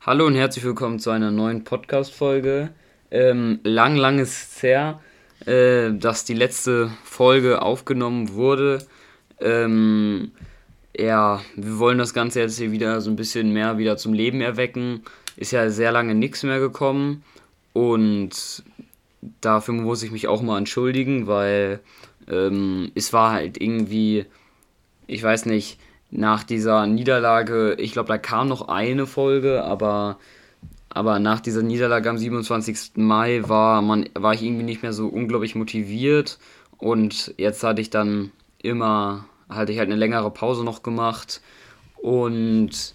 Hallo und herzlich willkommen zu einer neuen Podcast-Folge. Ähm, lang, lang ist es her, äh, dass die letzte Folge aufgenommen wurde. Ähm, ja, wir wollen das Ganze jetzt hier wieder so ein bisschen mehr wieder zum Leben erwecken. Ist ja sehr lange nichts mehr gekommen und dafür muss ich mich auch mal entschuldigen, weil ähm, es war halt irgendwie, ich weiß nicht, nach dieser Niederlage, ich glaube, da kam noch eine Folge, aber, aber nach dieser Niederlage am 27. Mai war, man, war ich irgendwie nicht mehr so unglaublich motiviert und jetzt hatte ich dann immer, hatte ich halt eine längere Pause noch gemacht und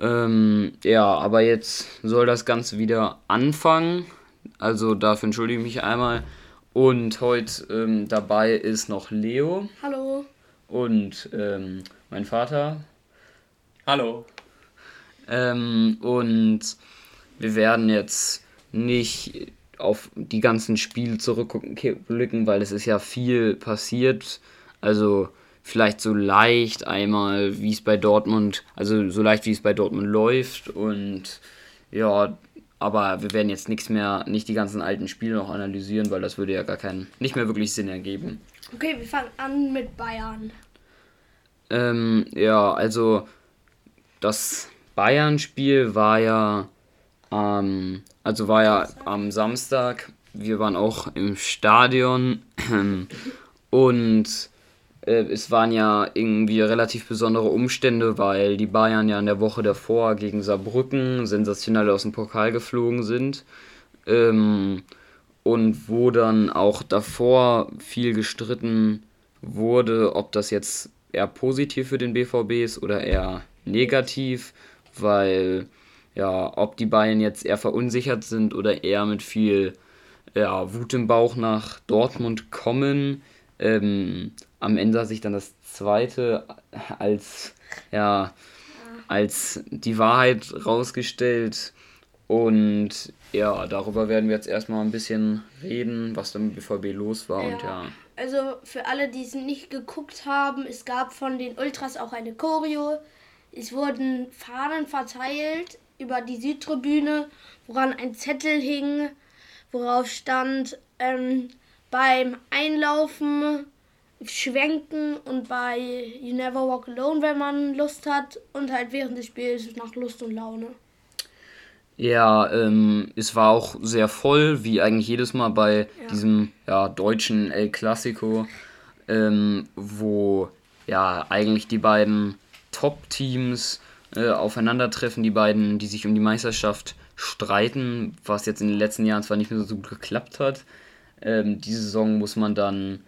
ähm, ja, aber jetzt soll das Ganze wieder anfangen. Also dafür entschuldige ich mich einmal. Und heute ähm, dabei ist noch Leo. Hallo. Und ähm, mein Vater. Hallo. Ähm, und wir werden jetzt nicht auf die ganzen Spiele zurückblicken, weil es ist ja viel passiert. Also vielleicht so leicht einmal, wie es bei Dortmund, also so leicht wie es bei Dortmund läuft und ja, aber wir werden jetzt nichts mehr, nicht die ganzen alten Spiele noch analysieren, weil das würde ja gar keinen, nicht mehr wirklich Sinn ergeben. Okay, wir fangen an mit Bayern. Ähm, ja, also das Bayern-Spiel war ja, ähm, also war ja am Samstag. Wir waren auch im Stadion und äh, es waren ja irgendwie relativ besondere Umstände, weil die Bayern ja in der Woche davor gegen Saarbrücken sensationell aus dem Pokal geflogen sind. Ähm, und wo dann auch davor viel gestritten wurde, ob das jetzt eher positiv für den BVB ist oder eher negativ, weil ja, ob die Bayern jetzt eher verunsichert sind oder eher mit viel ja, Wut im Bauch nach Dortmund kommen. Ähm, am Ende hat sich dann das zweite als ja als die Wahrheit rausgestellt und ja, darüber werden wir jetzt erstmal ein bisschen reden, was da mit BVB los war ja. und ja. Also für alle, die es nicht geguckt haben, es gab von den Ultras auch eine Choreo. Es wurden Fahnen verteilt über die Südtribüne, woran ein Zettel hing, worauf stand ähm, beim Einlaufen schwenken und bei You Never Walk Alone, wenn man Lust hat und halt während des Spiels nach Lust und Laune. Ja, ähm, es war auch sehr voll, wie eigentlich jedes Mal bei ja. diesem ja, deutschen El Clasico, ähm, wo ja eigentlich die beiden Top-Teams äh, aufeinandertreffen, die beiden, die sich um die Meisterschaft streiten, was jetzt in den letzten Jahren zwar nicht mehr so gut geklappt hat. Ähm, diese Saison muss man dann,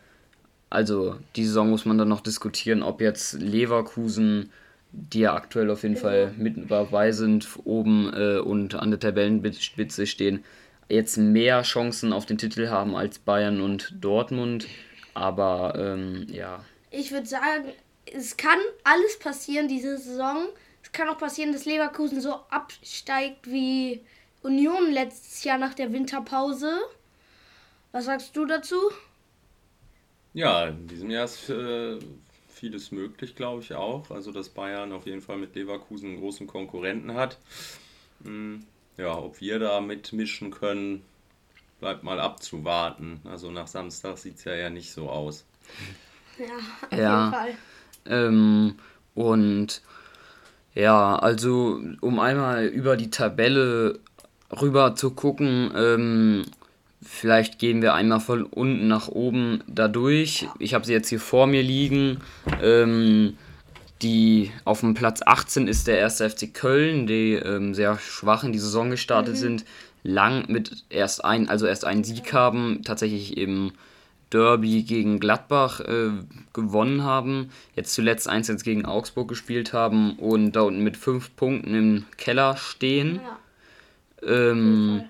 also die Saison muss man dann noch diskutieren, ob jetzt Leverkusen die ja aktuell auf jeden ja. Fall mit dabei sind, oben äh, und an der Tabellenspitze stehen, jetzt mehr Chancen auf den Titel haben als Bayern und Dortmund. Aber ähm, ja. Ich würde sagen, es kann alles passieren diese Saison. Es kann auch passieren, dass Leverkusen so absteigt wie Union letztes Jahr nach der Winterpause. Was sagst du dazu? Ja, in diesem Jahr ist äh, vieles möglich, glaube ich auch. Also, dass Bayern auf jeden Fall mit Leverkusen einen großen Konkurrenten hat. Hm, ja, ob wir da mitmischen können, bleibt mal abzuwarten. Also, nach Samstag sieht es ja ja nicht so aus. Ja, auf ja, jeden Fall. Ähm, und ja, also, um einmal über die Tabelle rüber zu gucken, ähm, Vielleicht gehen wir einmal von unten nach oben dadurch. Ich habe sie jetzt hier vor mir liegen. Ähm, die auf dem Platz 18 ist der erste FC Köln, die ähm, sehr schwach in die Saison gestartet mhm. sind, lang mit erst ein, also erst einen Sieg haben, tatsächlich im Derby gegen Gladbach äh, gewonnen haben, jetzt zuletzt 1-1 gegen Augsburg gespielt haben und da unten mit fünf Punkten im Keller stehen. Ja. Ähm,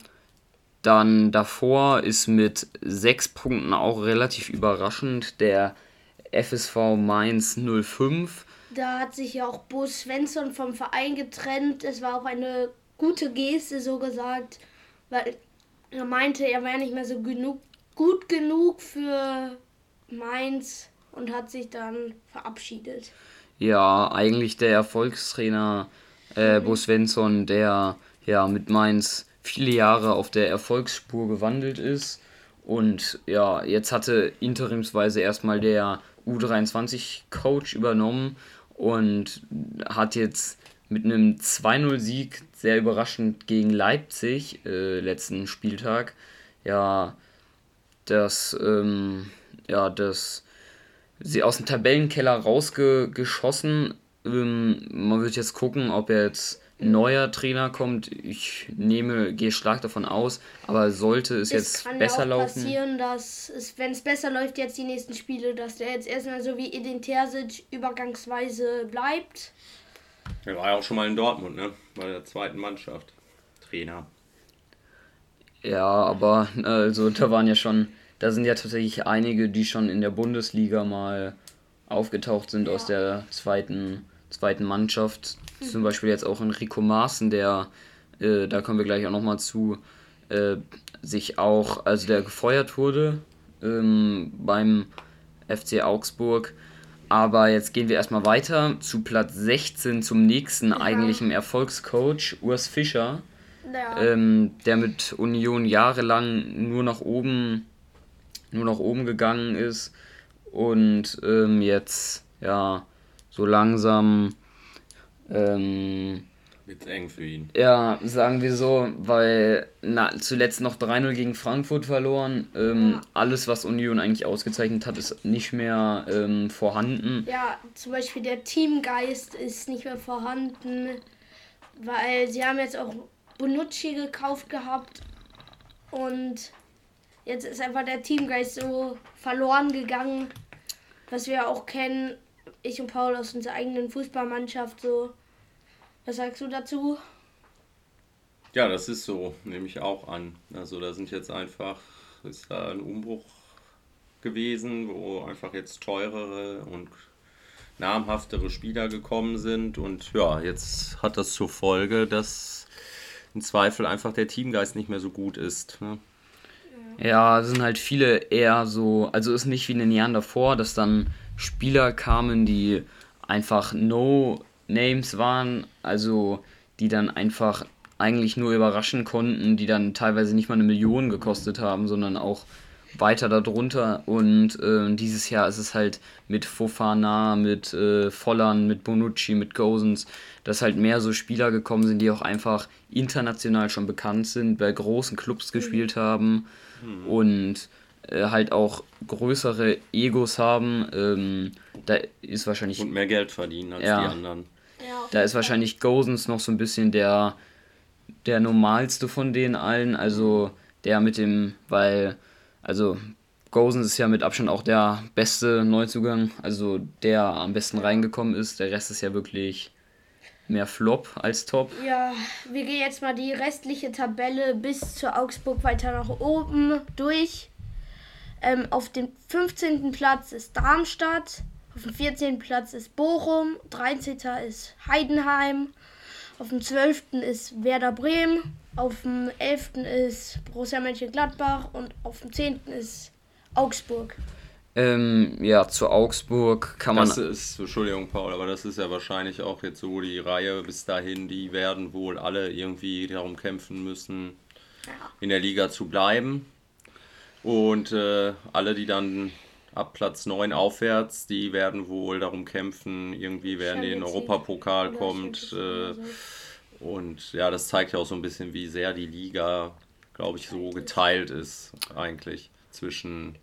dann davor ist mit sechs Punkten auch relativ überraschend der FSV Mainz 05. Da hat sich ja auch Bo Svensson vom Verein getrennt. Es war auch eine gute Geste, so gesagt, weil er meinte, er wäre nicht mehr so genug, gut genug für Mainz und hat sich dann verabschiedet. Ja, eigentlich der Erfolgstrainer äh, Bo Svensson, der ja mit Mainz viele Jahre auf der Erfolgsspur gewandelt ist. Und ja, jetzt hatte interimsweise erstmal der U23-Coach übernommen und hat jetzt mit einem 2-0-Sieg sehr überraschend gegen Leipzig äh, letzten Spieltag ja das ähm, ja das sie aus dem Tabellenkeller rausgeschossen. Ähm, man wird jetzt gucken, ob er jetzt neuer Trainer kommt. Ich nehme, gehe stark davon aus, aber sollte es, es jetzt kann besser ja auch laufen. passieren, dass es, wenn es besser läuft jetzt die nächsten Spiele, dass der jetzt erstmal so wie Edin Terzic übergangsweise bleibt. Er war ja auch schon mal in Dortmund, ne? Bei der zweiten Mannschaft. Trainer. Ja, aber also da waren ja schon, da sind ja tatsächlich einige, die schon in der Bundesliga mal aufgetaucht sind ja. aus der zweiten, zweiten Mannschaft. Zum Beispiel jetzt auch Enrico Maaßen, der, äh, da kommen wir gleich auch nochmal zu, äh, sich auch, also der gefeuert wurde ähm, beim FC Augsburg. Aber jetzt gehen wir erstmal weiter zu Platz 16 zum nächsten ja. eigentlichen Erfolgscoach, Urs Fischer, ja. ähm, der mit Union jahrelang nur nach oben, nur nach oben gegangen ist und ähm, jetzt ja so langsam ähm, wird eng für ihn. Ja, sagen wir so, weil na, zuletzt noch 3-0 gegen Frankfurt verloren. Ähm, ja. Alles, was Union eigentlich ausgezeichnet hat, ist nicht mehr ähm, vorhanden. Ja, zum Beispiel der Teamgeist ist nicht mehr vorhanden, weil sie haben jetzt auch Bonucci gekauft gehabt und jetzt ist einfach der Teamgeist so verloren gegangen, was wir auch kennen ich und Paul aus unserer eigenen Fußballmannschaft so. Was sagst du dazu? Ja, das ist so, nehme ich auch an. Also da sind jetzt einfach, ist da ein Umbruch gewesen, wo einfach jetzt teurere und namhaftere Spieler gekommen sind. Und ja, jetzt hat das zur Folge, dass im Zweifel einfach der Teamgeist nicht mehr so gut ist. Ne? Ja, es sind halt viele eher so, also ist nicht wie in den Jahren davor, dass dann Spieler kamen, die einfach No Names waren, also die dann einfach eigentlich nur überraschen konnten, die dann teilweise nicht mal eine Million gekostet haben, sondern auch weiter darunter. Und äh, dieses Jahr ist es halt mit Fofana, mit äh, Vollern, mit Bonucci, mit Gosens, dass halt mehr so Spieler gekommen sind, die auch einfach international schon bekannt sind, bei großen Clubs gespielt haben mhm. und äh, halt auch größere Egos haben. Ähm, da ist wahrscheinlich. Und mehr Geld verdienen als ja, die anderen. Ja, da ist wahrscheinlich Gosens noch so ein bisschen der, der normalste von denen allen. Also der mit dem, weil, also Gosens ist ja mit Abstand auch der beste Neuzugang, also der am besten reingekommen ist. Der Rest ist ja wirklich mehr Flop als Top. Ja, wir gehen jetzt mal die restliche Tabelle bis zu Augsburg weiter nach oben durch. Ähm, auf dem 15. Platz ist Darmstadt, auf dem 14. Platz ist Bochum, 13. ist Heidenheim, auf dem 12. ist Werder Bremen, auf dem 11. ist Borussia Mönchengladbach und auf dem 10. ist Augsburg. Ähm, ja, zu Augsburg kann man. Das ist, Entschuldigung, Paul, aber das ist ja wahrscheinlich auch jetzt so die Reihe bis dahin. Die werden wohl alle irgendwie darum kämpfen müssen, in der Liga zu bleiben. Und äh, alle, die dann ab Platz 9 aufwärts, die werden wohl darum kämpfen, irgendwie werden die in den Europapokal kommt. Äh, und ja, das zeigt ja auch so ein bisschen, wie sehr die Liga, glaube ich, so geteilt ist eigentlich zwischen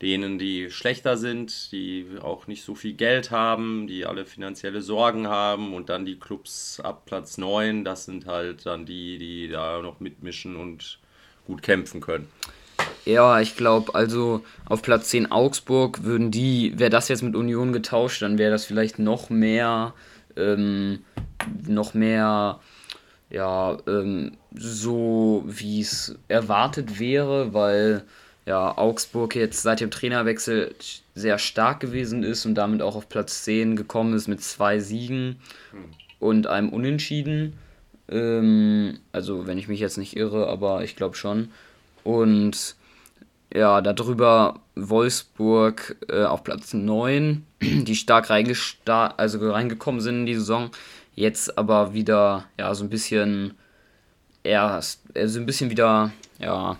denen, die schlechter sind, die auch nicht so viel Geld haben, die alle finanzielle Sorgen haben und dann die Clubs ab Platz 9, das sind halt dann die, die da noch mitmischen und gut kämpfen können. Ja, ich glaube, also auf Platz 10 Augsburg würden die, wäre das jetzt mit Union getauscht, dann wäre das vielleicht noch mehr, ähm, noch mehr, ja, ähm, so wie es erwartet wäre, weil ja, Augsburg jetzt seit dem Trainerwechsel sehr stark gewesen ist und damit auch auf Platz 10 gekommen ist mit zwei Siegen und einem Unentschieden. Ähm, also, wenn ich mich jetzt nicht irre, aber ich glaube schon. Und ja, darüber Wolfsburg äh, auf Platz 9, die stark also reingekommen sind in die Saison. Jetzt aber wieder ja, so ein bisschen erst also ein bisschen wieder, ja,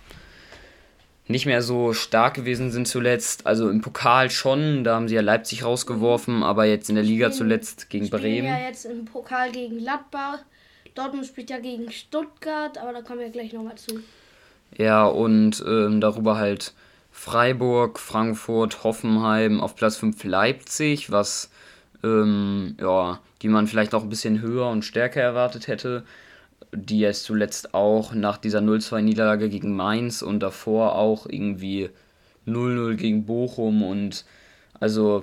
nicht mehr so stark gewesen sind zuletzt. Also im Pokal schon, da haben sie ja Leipzig rausgeworfen, aber jetzt in der Liga zuletzt gegen Bremen. ja jetzt im Pokal gegen Gladbach. Dortmund spielt ja gegen Stuttgart, aber da kommen wir gleich nochmal zu. Ja, und ähm, darüber halt Freiburg, Frankfurt, Hoffenheim, auf Platz 5 Leipzig, was ähm, ja, die man vielleicht auch ein bisschen höher und stärker erwartet hätte. Die jetzt zuletzt auch nach dieser 0-2-Niederlage gegen Mainz und davor auch irgendwie 0-0 gegen Bochum und also,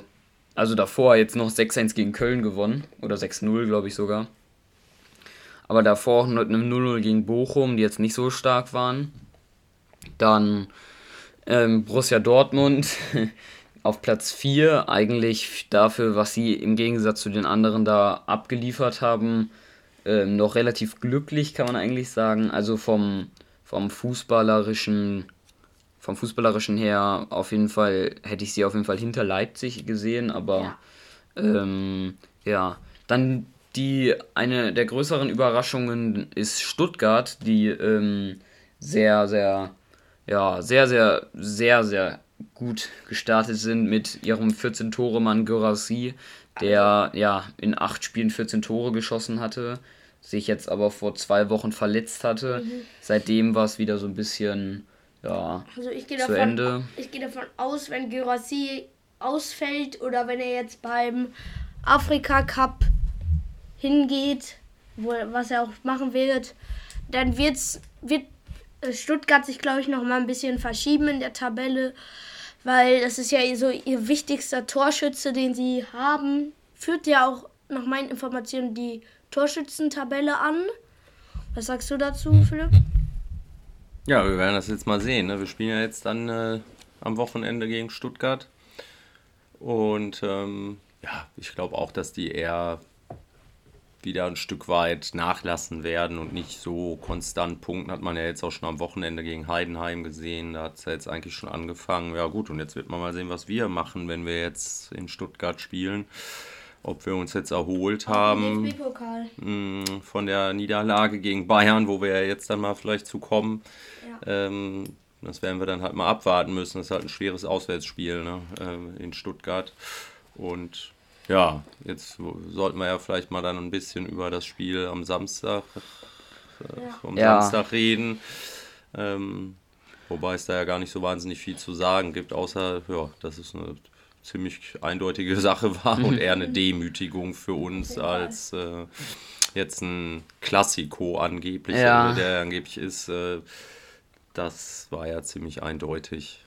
also davor jetzt noch 6-1 gegen Köln gewonnen oder 6-0, glaube ich sogar. Aber davor auch mit einem 0-0 gegen Bochum, die jetzt nicht so stark waren. Dann ähm, Borussia Dortmund auf Platz 4, eigentlich dafür, was sie im Gegensatz zu den anderen da abgeliefert haben, ähm, noch relativ glücklich, kann man eigentlich sagen. Also vom, vom fußballerischen vom fußballerischen her auf jeden Fall hätte ich sie auf jeden Fall hinter Leipzig gesehen, aber Ja. ähm, ja, dann die eine der größeren Überraschungen ist Stuttgart, die ähm, sehr, sehr, ja, sehr, sehr, sehr, sehr gut gestartet sind mit ihrem 14-Tore-Mann Gyrassi, der ja in acht Spielen 14 Tore geschossen hatte, sich jetzt aber vor zwei Wochen verletzt hatte. Seitdem war es wieder so ein bisschen, ja, Also ich gehe zu davon, Ende. ich gehe davon aus, wenn Gyrassi ausfällt oder wenn er jetzt beim Afrika Cup hingeht, wo, was er auch machen wird, dann wird's, wird Stuttgart sich, glaube ich, noch mal ein bisschen verschieben in der Tabelle, weil das ist ja so ihr wichtigster Torschütze, den sie haben. Führt ja auch nach meinen Informationen die Torschützentabelle an. Was sagst du dazu, Philipp? Ja, wir werden das jetzt mal sehen. Ne? Wir spielen ja jetzt dann äh, am Wochenende gegen Stuttgart. Und ähm, ja, ich glaube auch, dass die eher wieder ein Stück weit nachlassen werden und nicht so konstant punkten. Hat man ja jetzt auch schon am Wochenende gegen Heidenheim gesehen. Da hat es ja jetzt eigentlich schon angefangen. Ja gut, und jetzt wird man mal sehen, was wir machen, wenn wir jetzt in Stuttgart spielen. Ob wir uns jetzt erholt haben mh, von der Niederlage gegen Bayern, wo wir ja jetzt dann mal vielleicht zu kommen. Ja. Ähm, das werden wir dann halt mal abwarten müssen. Das ist halt ein schweres Auswärtsspiel ne? ähm, in Stuttgart. Und ja, jetzt sollten wir ja vielleicht mal dann ein bisschen über das Spiel am Samstag, äh, Ja. vom Ja. Samstag reden. Ähm, wobei es da ja gar nicht so wahnsinnig viel zu sagen gibt, außer, ja, dass es eine ziemlich eindeutige Sache war und eher eine Demütigung für uns als äh, jetzt ein Klassiko angeblich, Ja. oder der angeblich ist. Äh, das war ja ziemlich eindeutig.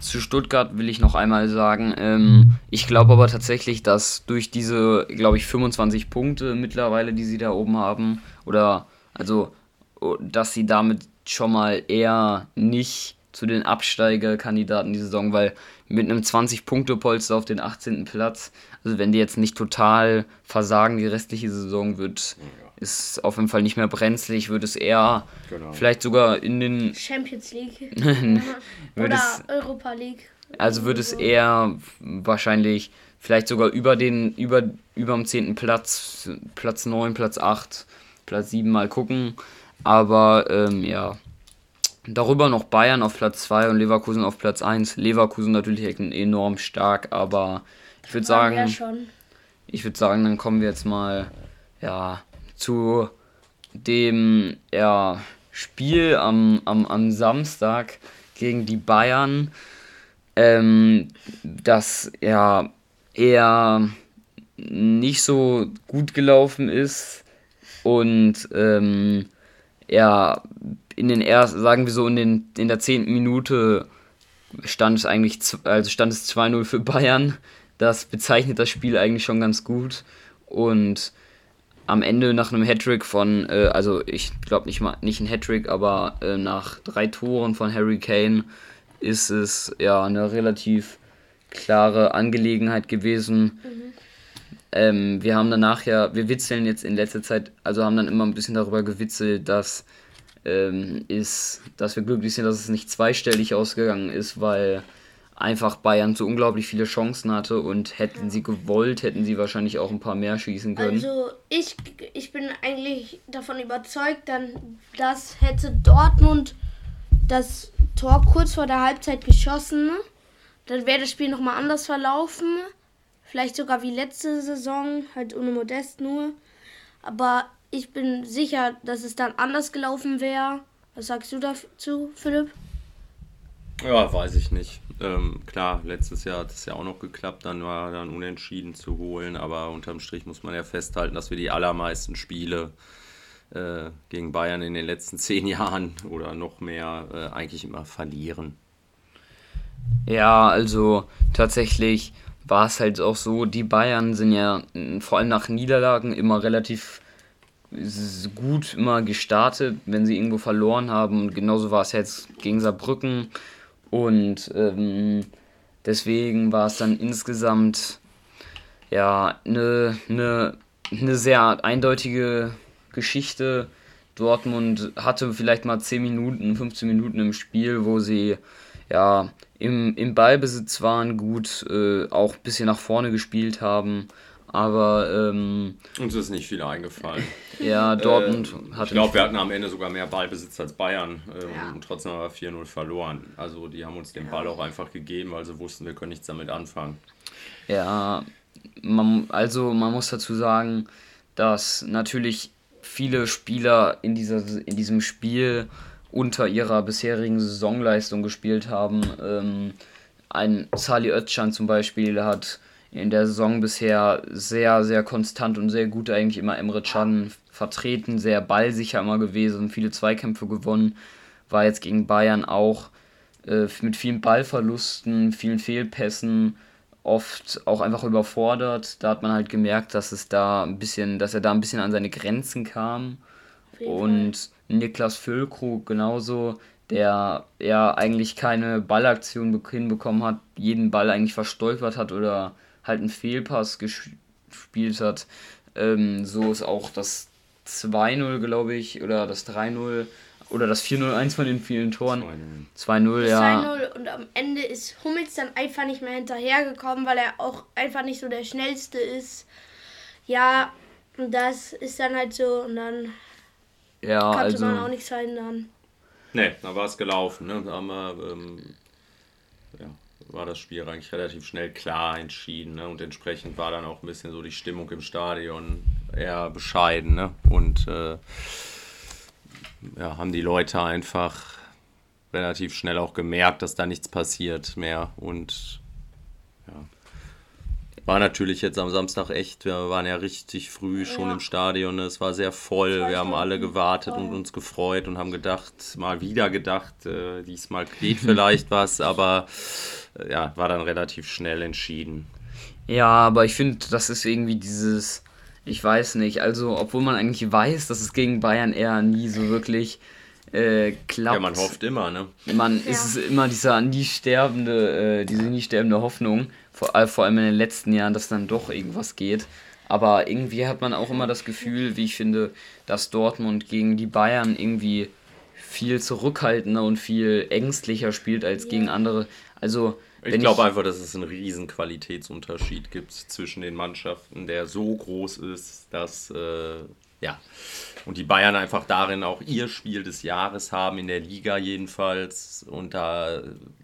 Zu Stuttgart will ich noch einmal sagen, ähm, ich glaube aber tatsächlich, dass durch diese, glaube ich, 25 Punkte mittlerweile, die sie da oben haben, oder also, oh, dass sie damit schon mal eher nicht zu den Absteigerkandidaten die Saison, weil mit einem 20-Punkte-Polster auf den 18. Platz, also wenn die jetzt nicht total versagen, die restliche Saison wird, ist auf jeden Fall nicht mehr brenzlig, wird es eher Genau. vielleicht sogar in den Champions League. Oder es- Europa League. Also wird es eher wahrscheinlich vielleicht sogar über den, über, über dem 10. Platz, Platz 9, Platz 8, Platz 7 mal gucken. Aber ähm, ja. Darüber noch Bayern auf Platz 2 und Leverkusen auf Platz 1. Leverkusen natürlich enorm stark, aber ich würde sagen, ich würde sagen, dann kommen wir jetzt mal ja, zu dem ja, Spiel am, am, am Samstag gegen die Bayern, ähm, das ja eher nicht so gut gelaufen ist und ähm, ja in den ersten, sagen wir so in den in der zehnten Minute stand es eigentlich also stand es 2-0 für Bayern. Das bezeichnet das Spiel eigentlich schon ganz gut und am Ende nach einem Hattrick von, äh, also ich glaube nicht mal nicht ein Hattrick, aber äh, nach drei Toren von Harry Kane ist es ja eine relativ klare Angelegenheit gewesen. Ähm, wir haben danach ja, wir witzeln jetzt in letzter Zeit, also haben dann immer ein bisschen darüber gewitzelt, dass ähm, ist, dass wir glücklich sind, dass es nicht zweistellig ausgegangen ist, weil einfach Bayern so unglaublich viele Chancen hatte und hätten sie gewollt, hätten sie wahrscheinlich auch ein paar mehr schießen können. Also ich, ich bin eigentlich davon überzeugt, dann, dass hätte Dortmund das Tor kurz vor der Halbzeit geschossen, dann wäre das Spiel nochmal anders verlaufen. Vielleicht sogar wie letzte Saison, halt ohne Modest nur. Aber ich bin sicher, dass es dann anders gelaufen wäre. Was sagst du dazu, Philipp? Ja, weiß ich nicht. Ähm, klar, letztes Jahr hat es ja auch noch geklappt, dann war dann unentschieden zu holen, aber unterm Strich muss man ja festhalten, dass wir die allermeisten Spiele äh, gegen Bayern in den letzten zehn Jahren oder noch mehr äh, eigentlich immer verlieren. Ja, also tatsächlich war es halt auch so, die Bayern sind ja vor allem nach Niederlagen immer relativ gut immer gestartet, wenn sie irgendwo verloren haben. Und genauso war es jetzt gegen Saarbrücken. Und ähm, deswegen war es dann insgesamt ja eine ne, ne sehr eindeutige Geschichte. Dortmund hatte vielleicht mal 10 Minuten, 15 Minuten im Spiel, wo sie ja im, im Ballbesitz waren, gut äh, auch ein bisschen nach vorne gespielt haben. Aber ähm, uns ist nicht viel eingefallen. Ja, Dortmund äh, hat. Ich glaube, wir hatten am Ende sogar mehr Ballbesitz als Bayern äh, ja. und trotzdem haben wir 4-0 verloren. Also die haben uns den ja. Ball auch einfach gegeben, weil sie wussten, wir können nichts damit anfangen. Ja, man, also man muss dazu sagen, dass natürlich viele Spieler in, dieser, in diesem Spiel unter ihrer bisherigen Saisonleistung gespielt haben. Ähm, ein Sali Özcan zum Beispiel hat in der Saison bisher sehr, sehr konstant und sehr gut eigentlich immer Emre Can vertreten, sehr ballsicher immer gewesen, viele Zweikämpfe gewonnen, war jetzt gegen Bayern auch äh, mit vielen Ballverlusten, vielen Fehlpässen, oft auch einfach überfordert. Da hat man halt gemerkt, dass es da ein bisschen, dass er da ein bisschen an seine Grenzen kam. Und Fall. Niklas Füllkrug genauso, der ja eigentlich keine Ballaktion hinbekommen hat, jeden Ball eigentlich verstolpert hat oder halt einen Fehlpass gespielt hat. Ähm, so ist auch das 2-0, glaube ich, oder das 3-0 oder das 4-0, eins von den vielen Toren. 2-0, ja. 2-0 und am Ende ist Hummels dann einfach nicht mehr hinterhergekommen, weil er auch einfach nicht so der schnellste ist. Ja, und das ist dann halt so und dann ja, konnte also, man auch nichts verändern. Nee, da war es gelaufen. Ne? Da haben wir ähm, war das Spiel eigentlich relativ schnell klar entschieden. Ne? Und entsprechend war dann auch ein bisschen so die Stimmung im Stadion eher bescheiden. Ne? Und äh, ja, haben die Leute einfach relativ schnell auch gemerkt, dass da nichts passiert mehr. Und ja, war natürlich jetzt am Samstag echt, wir waren ja richtig früh schon ja. im Stadion, es war sehr voll, wir haben alle gewartet voll. und uns gefreut und haben gedacht, mal wieder gedacht, äh, diesmal geht vielleicht was, aber äh, ja, war dann relativ schnell entschieden. Ja, aber ich finde, das ist irgendwie dieses, ich weiß nicht, also obwohl man eigentlich weiß, dass es gegen Bayern eher nie so wirklich äh, klappt. Ja, man hofft immer, ne? Man ja. ist immer dieser nie sterbende, äh, diese nie sterbende Hoffnung vor, äh, vor allem in den letzten Jahren, dass dann doch irgendwas geht. Aber irgendwie hat man auch immer das Gefühl, wie ich finde, dass Dortmund gegen die Bayern irgendwie viel zurückhaltender und viel ängstlicher spielt als ja. gegen andere. Also ich glaube einfach, dass es einen riesen Qualitätsunterschied gibt zwischen den Mannschaften, der so groß ist, dass äh, ja und die Bayern einfach darin auch ihr Spiel des Jahres haben, in der Liga jedenfalls, und da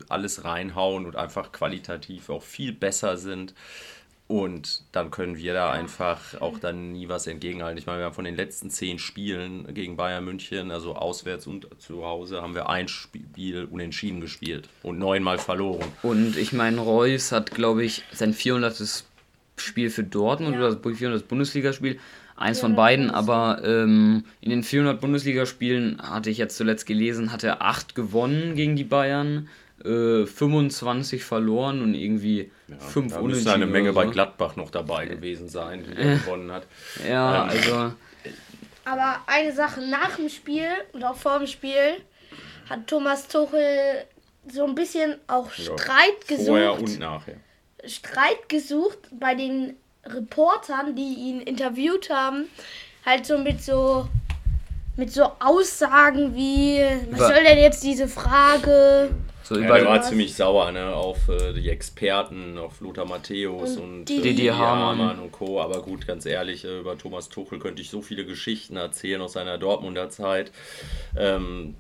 alles reinhauen und einfach qualitativ auch viel besser sind. Und dann können wir da einfach auch dann nie was entgegenhalten. Ich meine, wir haben von den letzten zehn Spielen gegen Bayern München, also auswärts und zu Hause, haben wir ein Spiel unentschieden gespielt und neunmal verloren. Und ich meine, Reus hat, glaube ich, sein 400. Spiel für Dortmund ja. oder das 400. Bundesligaspiel Eins von beiden, aber ähm, in den 400 Bundesligaspielen hatte ich jetzt zuletzt gelesen, hat er 8 gewonnen gegen die Bayern, äh, 25 verloren und irgendwie 5 ja, da müsste eine Menge so. bei Gladbach noch dabei gewesen sein, die er gewonnen hat. Ja, ähm, also. Aber eine Sache nach dem Spiel und auch vor dem Spiel hat Thomas Tuchel so ein bisschen auch Streit ja, gesucht. Vorher und nachher. Streit gesucht bei den Reportern, die ihn interviewt haben, halt so mit so mit so Aussagen wie, was soll denn jetzt diese Frage? So ja, der war ziemlich sauer ne, auf äh, die Experten, auf Lothar Matthäus und, und Didi äh, Hamann und Co. Aber gut, ganz ehrlich, äh, über Thomas Tuchel könnte ich so viele Geschichten erzählen aus seiner Dortmunder Zeit. Ähm,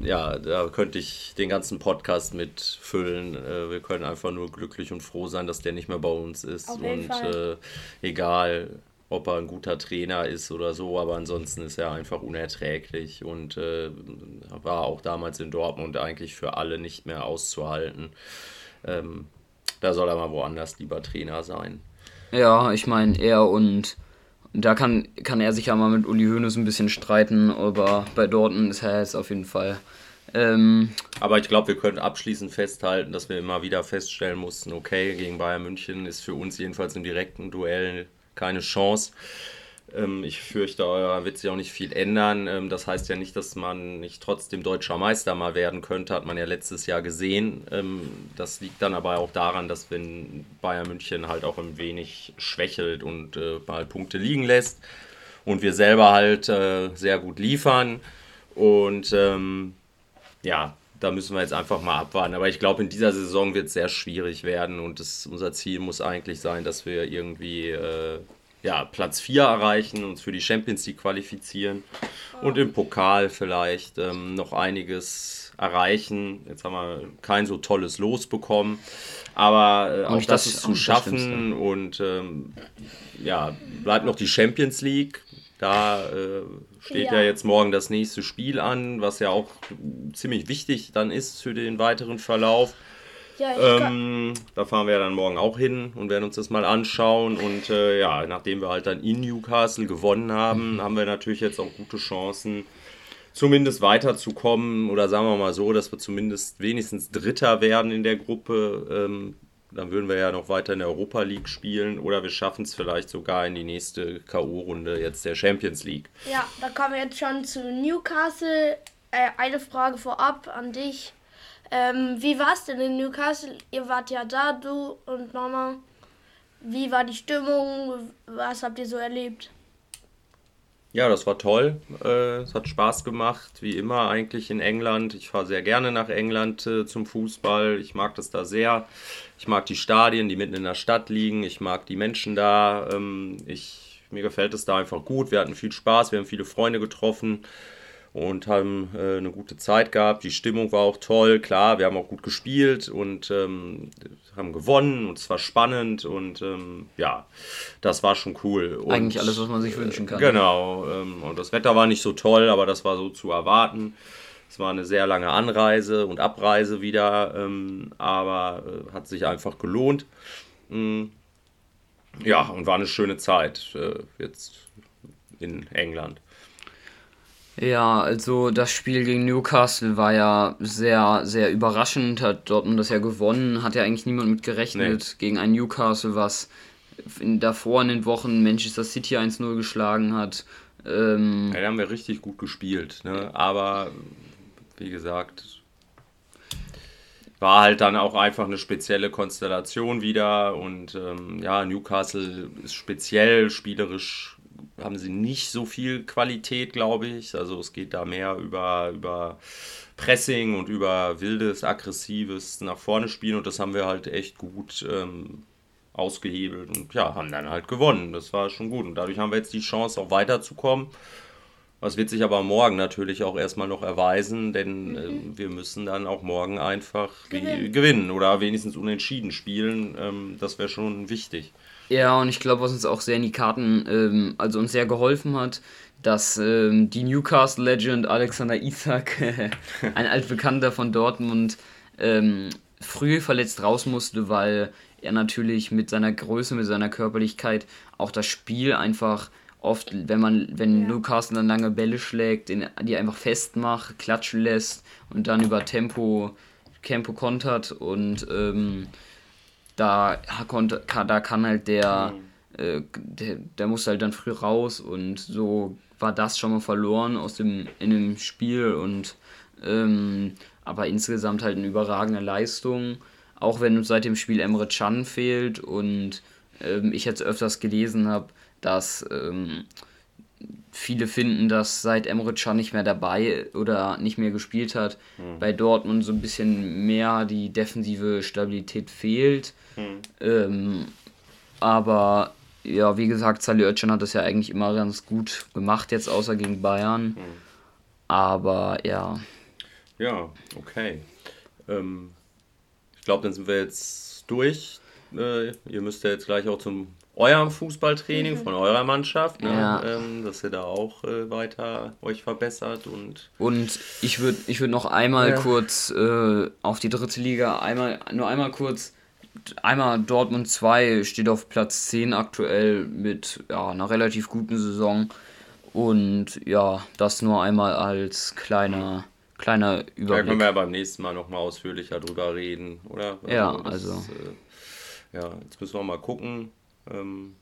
ja, da könnte ich den ganzen Podcast mit füllen. Äh, wir können einfach nur glücklich und froh sein, dass der nicht mehr bei uns ist. Auf und äh, egal, ob er ein guter Trainer ist oder so, aber ansonsten ist er einfach unerträglich und äh, war auch damals in Dortmund eigentlich für alle nicht mehr auszuhalten. Ähm, da soll er mal woanders lieber Trainer sein. Ja, ich meine, er und da kann, kann er sich ja mal mit Uli Hoeneß ein bisschen streiten, aber bei Dortmund ist er jetzt auf jeden Fall. Ähm, aber ich glaube, wir können abschließend festhalten, dass wir immer wieder feststellen mussten, okay, gegen Bayern München ist für uns jedenfalls im direkten Duell keine Chance. Ähm, ich fürchte, da wird sich auch nicht viel ändern. Ähm, das heißt ja nicht, dass man nicht trotzdem deutscher Meister mal werden könnte, hat man ja letztes Jahr gesehen. Ähm, das liegt dann aber auch daran, dass wenn Bayern München halt auch ein wenig schwächelt und äh, mal Punkte liegen lässt und wir selber halt äh, sehr gut liefern. Und ja, da müssen wir jetzt einfach mal abwarten. Aber ich glaube, in dieser Saison wird es sehr schwierig werden und das, unser Ziel muss eigentlich sein, dass wir irgendwie äh, ja, Platz 4 erreichen, uns für die Champions League qualifizieren und im Pokal vielleicht ähm, noch einiges erreichen. Jetzt haben wir kein so tolles Los bekommen, aber äh, auch das, das, ist zu schaffen und ähm, ja, bleibt noch die Champions League. Da äh, steht ja. ja. jetzt morgen das nächste Spiel an, was ja auch ziemlich wichtig dann ist für den weiteren Verlauf. Ja, ähm, da fahren wir dann morgen auch hin und werden uns das mal anschauen. Und äh, ja, nachdem wir halt dann in Newcastle gewonnen haben, mhm. haben wir natürlich jetzt auch gute Chancen, zumindest weiterzukommen. Oder sagen wir mal so, dass wir zumindest wenigstens Dritter werden in der Gruppe. Ähm, dann würden wir ja noch weiter in der Europa League spielen oder wir schaffen es vielleicht sogar in die nächste K.O.-Runde jetzt der Champions League. Ja, da kommen wir jetzt schon zu Newcastle. Äh, eine Frage vorab an dich. Ähm, wie war es denn in Newcastle? Ihr wart ja da, du und Mama. Wie war die Stimmung? Was habt ihr so erlebt? Ja, das war toll. Äh, es hat Spaß gemacht, wie immer eigentlich in England. Ich fahre sehr gerne nach England äh, zum Fußball. Ich mag das da sehr. Ich mag die Stadien, die mitten in der Stadt liegen. Ich mag die Menschen da. Ähm, ich, mir gefällt es da einfach gut. Wir hatten viel Spaß, wir haben viele Freunde getroffen und haben äh, eine gute Zeit gehabt. Die Stimmung war auch toll, klar, wir haben auch gut gespielt und ähm, haben gewonnen und es war spannend und ähm, ja, das war schon cool. Und, Eigentlich alles, was man sich wünschen kann. Genau, ähm, und das Wetter war nicht so toll, aber das war so zu erwarten. Es war eine sehr lange Anreise und Abreise wieder, ähm, aber äh, hat sich einfach gelohnt. Mm, ja, und war eine schöne Zeit äh, jetzt in England. Ja, also das Spiel gegen Newcastle war ja sehr, sehr überraschend. Hat Dortmund das ja gewonnen. Hat ja eigentlich niemand mit gerechnet. Nee. Gegen ein Newcastle, was in, davor in den Wochen Manchester City 1-0 geschlagen hat. Ähm, ja, da haben wir richtig gut gespielt. Ne? Aber wie gesagt, war halt dann auch einfach eine spezielle Konstellation wieder. Und ähm, ja, Newcastle ist speziell spielerisch haben sie nicht so viel Qualität, glaube ich. Also es geht da mehr über, über Pressing und über wildes, aggressives nach vorne spielen und das haben wir halt echt gut ähm, ausgehebelt und ja, haben dann halt gewonnen. Das war schon gut und dadurch haben wir jetzt die Chance auch weiterzukommen. Das wird sich aber morgen natürlich auch erstmal noch erweisen, denn mhm. äh, wir müssen dann auch morgen einfach gewinnen, gewinnen oder wenigstens unentschieden spielen. Ähm, das wäre schon wichtig. Ja, und ich glaube, was uns auch sehr in die Karten, ähm, also uns sehr geholfen hat, dass ähm, die Newcastle Legend Alexander Isak, ein altbekannter von Dortmund, ähm, früh verletzt raus musste, weil er natürlich mit seiner Größe, mit seiner Körperlichkeit auch das Spiel einfach oft, wenn man, wenn ja. Newcastle dann lange Bälle schlägt, die einfach festmacht, klatschen lässt und dann über Tempo, Tempo kontert und ähm, da konnte, da kann halt der, mhm. äh, der, der muss halt dann früh raus und so war das schon mal verloren aus dem, in dem Spiel und ähm, aber insgesamt halt eine überragende Leistung, auch wenn uns seit dem Spiel Emre Can fehlt und ähm, ich jetzt öfters gelesen habe, dass ähm, viele finden, dass seit Emre Can nicht mehr dabei oder nicht mehr gespielt hat, Hm. bei Dortmund so ein bisschen mehr die defensive Stabilität fehlt. Hm. Ähm, aber ja, wie gesagt, Salih Özcan hat das ja eigentlich immer ganz gut gemacht, jetzt außer gegen Bayern. Aber ja, Ja, okay. Ähm, ich glaube, dann sind wir jetzt durch. Äh, ihr müsst ja jetzt gleich auch zum eurem Fußballtraining von eurer Mannschaft, ne? Ja. ähm, dass ihr da auch äh, weiter euch verbessert und Und ich würde ich würd noch einmal Ja. kurz äh, auf die dritte Liga, einmal, nur einmal kurz, einmal Dortmund 2 steht auf Platz 10 aktuell mit ja, einer relativ guten Saison. Und ja, das nur einmal als kleiner, kleiner da können Überblick. wir ja beim nächsten Mal nochmal ausführlicher drüber reden, oder? Ja, das, also- Äh, ja, jetzt müssen wir mal gucken. Ähm,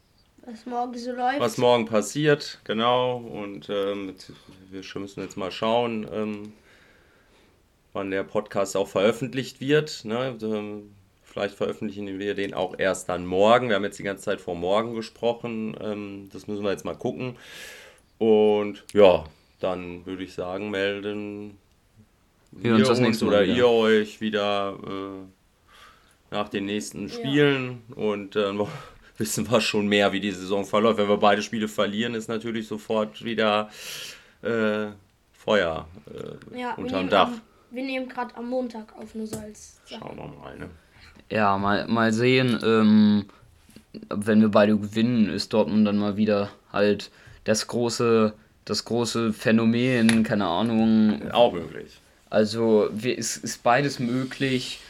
Was morgen so läuft. was morgen passiert, genau. Und ähm, wir müssen jetzt mal schauen, ähm, wann der Podcast auch veröffentlicht wird. Ne? Ähm, vielleicht veröffentlichen wir den auch erst dann morgen. Wir haben jetzt die ganze Zeit vor morgen gesprochen. Ähm, das müssen wir jetzt mal gucken. Und ja, dann würde ich sagen, melden Wir uns das nächste Mal oder wieder. ihr euch wieder äh, nach den nächsten Spielen und dann wissen wir schon mehr, wie die Saison verläuft. Wenn wir beide Spiele verlieren, ist natürlich sofort wieder äh, Feuer äh, ja, unterm Dach. am, wir nehmen gerade am Montag auf, nur so als Sache. Schauen wir mal. Ne? Ja, mal, mal sehen. Ähm, wenn wir beide gewinnen, ist Dortmund dann mal wieder halt das große, das große Phänomen, keine Ahnung, Auch möglich. Also wir, es ist beides möglich.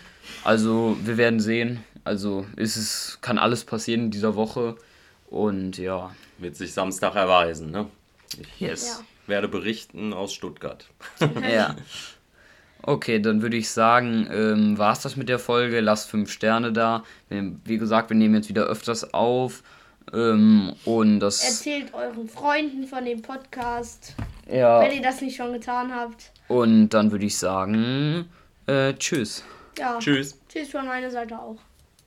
Also wir werden sehen. Also ist es kann alles passieren in dieser Woche. Und ja. Wird sich Samstag erweisen. Ne? Ich Yes. werde berichten aus Stuttgart. Ja. Okay, dann würde ich sagen, ähm, war es das mit der Folge. Lasst fünf Sterne da. Wie gesagt, wir nehmen jetzt wieder öfters auf. Ähm, und das. Erzählt euren Freunden von dem Podcast, Ja. wenn ihr das nicht schon getan habt. Und dann würde ich sagen, äh, tschüss. Ja. Tschüss. Tschüss von meiner Seite auch.